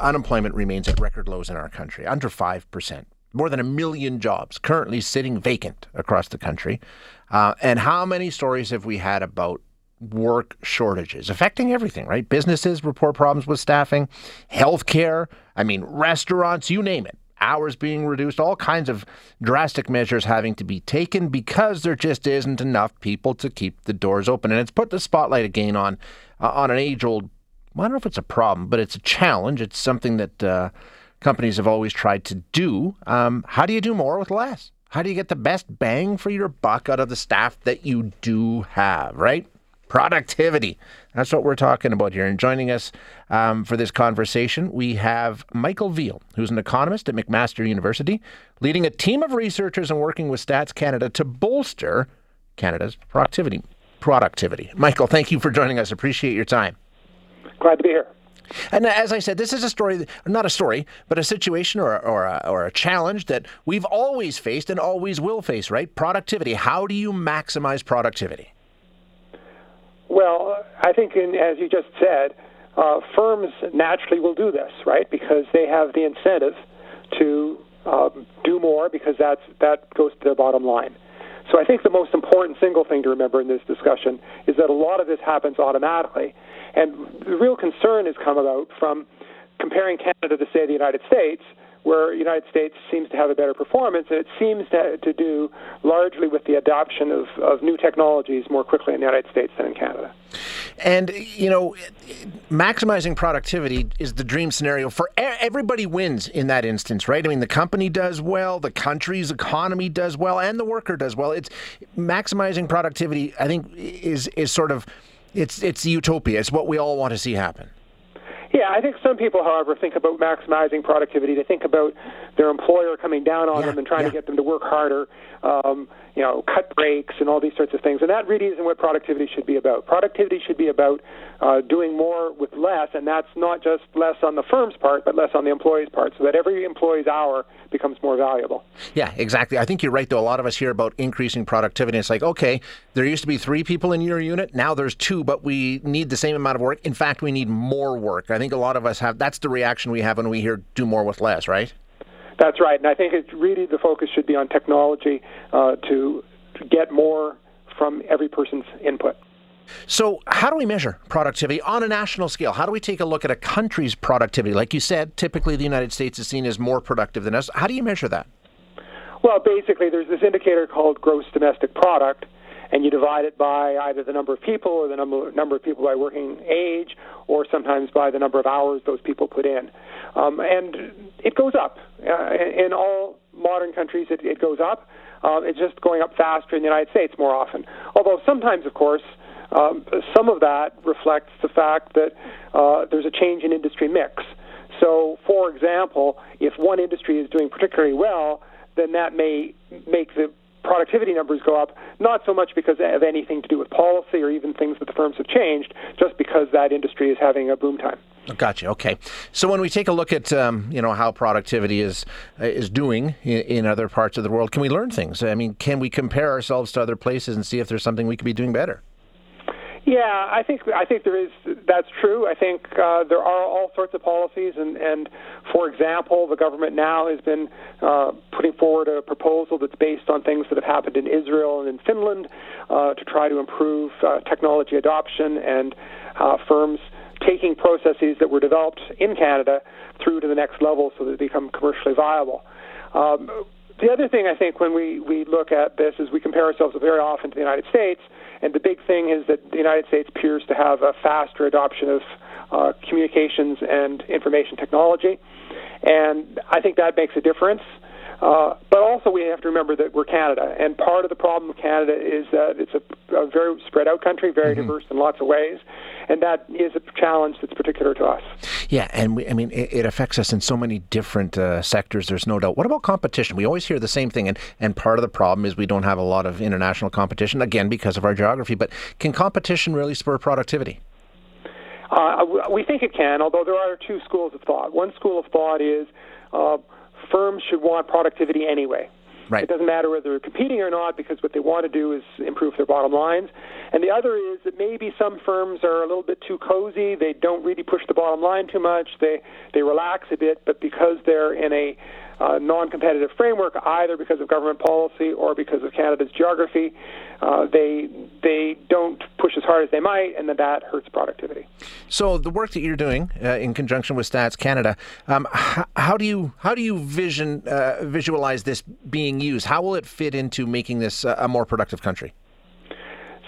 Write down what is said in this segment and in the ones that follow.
Unemployment remains at record lows in our country, under 5%. More than a million jobs currently sitting vacant across the country. Uh, and how many stories have we had about work shortages affecting everything, right? Businesses report problems with staffing, healthcare, I mean, restaurants, you name it. Hours being reduced, all kinds of drastic measures having to be taken because there just isn't enough people to keep the doors open. And it's put the spotlight again on uh, on an age old I don't know if it's a problem, but it's a challenge. It's something that uh, companies have always tried to do. Um, how do you do more with less? How do you get the best bang for your buck out of the staff that you do have, right? Productivity. That's what we're talking about here. And joining us um, for this conversation, we have Michael Veall, who's an economist at McMaster University, leading a team of researchers and working with Stats Canada to bolster Canada's productivity. Productivity. Michael, thank you for joining us. Appreciate your time. Glad to be here. And as I said, this is a story, not a story, but a situation or, or, a, or a challenge that we've always faced and always will face, right? Productivity. How do you maximize productivity? Well, I think, in, as you just said, uh, firms naturally will do this, right? Because they have the incentive to um, do more because that's, that goes to their bottom line. So I think the most important single thing to remember in this discussion is that a lot of this happens automatically. And the real concern has come about from comparing Canada to, say, the United States, where the United States seems to have a better performance, and it seems to, to do largely with the adoption of, of new technologies more quickly in the United States than in Canada. And, you know, maximizing productivity is the dream scenario for everybody wins in that instance, right? I mean, the company does well, the country's economy does well, and the worker does well. It's maximizing productivity, I think, is, is sort of it's it's utopia. It's what we all want to see happen. Yeah, I think some people, however, think about maximizing productivity. They think about their employer coming down on yeah, them and trying yeah. to get them to work harder, um, you know, cut breaks and all these sorts of things. And that really isn't what productivity should be about. Productivity should be about uh, doing more with less, and that's not just less on the firm's part, but less on the employee's part, so that every employee's hour becomes more valuable. Yeah, exactly. I think you're right, though. A lot of us hear about increasing productivity. It's like, okay, there used to be three people in your unit. Now there's two, but we need the same amount of work. In fact, we need more work. I think a lot of us have that's the reaction we have when we hear do more with less, right? That's right. And I think it's really the focus should be on technology uh, to, to get more from every person's input. So, how do we measure productivity on a national scale? How do we take a look at a country's productivity? Like you said, typically the United States is seen as more productive than us. How do you measure that? Well, basically, there's this indicator called gross domestic product, and you divide it by either the number of people or the number, number of people by working age, or sometimes by the number of hours those people put in. Um, and it goes up. Uh, in all modern countries, it, it goes up. Uh, it's just going up faster in the United States more often. Although sometimes, of course, um, some of that reflects the fact that uh, there's a change in industry mix. So, for example, if one industry is doing particularly well, then that may make the productivity numbers go up, not so much because of anything to do with policy or even things that the firms have changed, just because that industry is having a boom time. Gotcha. Okay. So when we take a look at um, you know how productivity is is doing in, in, other parts of the world, can we learn things? I mean, can we compare ourselves to other places and see if there's something we could be doing better? Yeah, I think I think there is. That's true. I think uh, there are all sorts of policies, and, and for example, the government now has been uh, putting forward a proposal that's based on things that have happened in Israel and in Finland uh, to try to improve uh, technology adoption and uh, firms taking processes that were developed in Canada through to the next level so that they become commercially viable. Um, the other thing I think when we, we look at this is we compare ourselves very often to the United States, and the big thing is that the United States appears to have a faster adoption of uh, communications and information technology, and I think that makes a difference. Uh, but also, we have to remember that we're Canada, and part of the problem with Canada is that it's a, a very spread out country, very mm-hmm. diverse in lots of ways, and that is a challenge that's particular to us. Yeah, and we, I mean, it, it, affects us in so many different uh, sectors. There's no doubt. What about competition? We always hear the same thing, and and part of the problem is we don't have a lot of international competition again because of our geography. But can competition really spur productivity? Uh, we think it can, although there are two schools of thought. One school of thought is uh, firms should want productivity anyway. Right. It doesn't matter whether they're competing or not because what they want to do is improve their bottom lines. And the other is that maybe some firms are a little bit too cozy. They don't really push the bottom line too much. They they relax a bit, but because they're in a uh, non-competitive framework, either because of government policy or because of Canada's geography. Uh, they they don't push as hard as they might, and then that hurts productivity. So the work that you're doing uh, in conjunction with Stats Canada, um, h- how do you how do you vision uh, visualize this being used? How will it fit into making this a more productive country?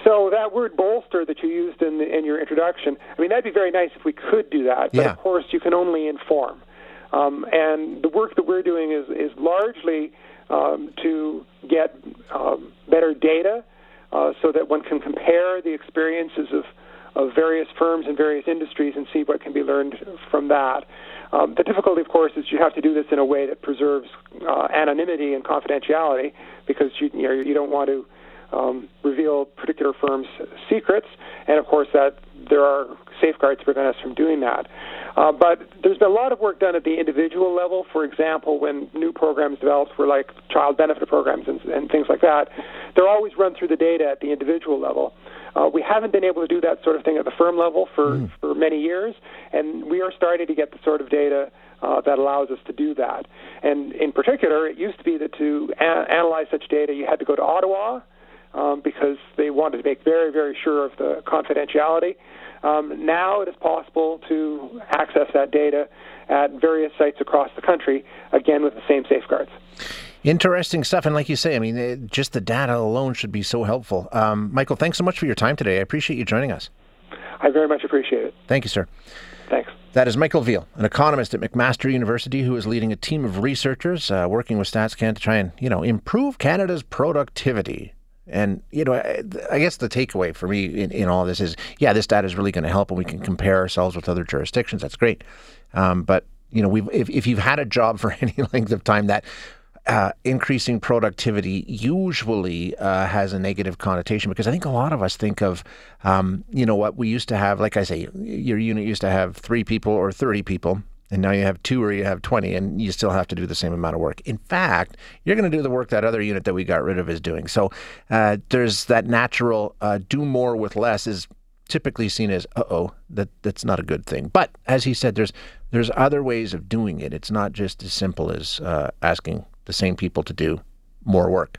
So that word bolster that you used in, the, in your introduction, I mean, that'd be very nice if we could do that. But yeah. of course, you can only inform. Um, and the work that we're doing is, is largely um, to get um, better data uh, so that one can compare the experiences of, of various firms and various industries and see what can be learned from that. Um, the difficulty, of course, is you have to do this in a way that preserves uh, anonymity and confidentiality because you, you, know, you don't want to um, reveal particular firms' secrets, and of course that there are safeguards to prevent us from doing that. Uh, but there's been a lot of work done at the individual level. For example, when new programs developed for like child benefit programs and, and things like that, they're always run through the data at the individual level. Uh, we haven't been able to do that sort of thing at the firm level for, mm. for many years, and we are starting to get the sort of data uh, that allows us to do that. And in particular, it used to be that to a- analyze such data, you had to go to Ottawa um, because they wanted to make very, very sure of the confidentiality. Um, now it is possible to access that data at various sites across the country, again with the same safeguards. Interesting stuff. And like you say, I mean, it, just the data alone should be so helpful. Um, Michael, thanks so much for your time today. I appreciate you joining us. I very much appreciate it. Thank you, sir. Thanks. That is Michael Veall, an economist at McMaster University who is leading a team of researchers uh, working with StatsCan to try and, you know, improve Canada's productivity. And, you know, I, I guess the takeaway for me in, in all this is, yeah, this data is really going to help and we can compare ourselves with other jurisdictions. That's great. Um, but, you know, we've, if, if you've had a job for any length of time, that uh, increasing productivity usually uh, has a negative connotation because I think a lot of us think of, um, you know, what we used to have, like I say, your unit used to have three people or 30 people. And now you have two or you have 20, and you still have to do the same amount of work. In fact, you're going to do the work that other unit that we got rid of is doing. So uh, there's that natural uh, do more with less is typically seen as uh oh that that's not a good thing. But as he said, there's there's other ways of doing it. It's not just as simple as uh, asking the same people to do more work.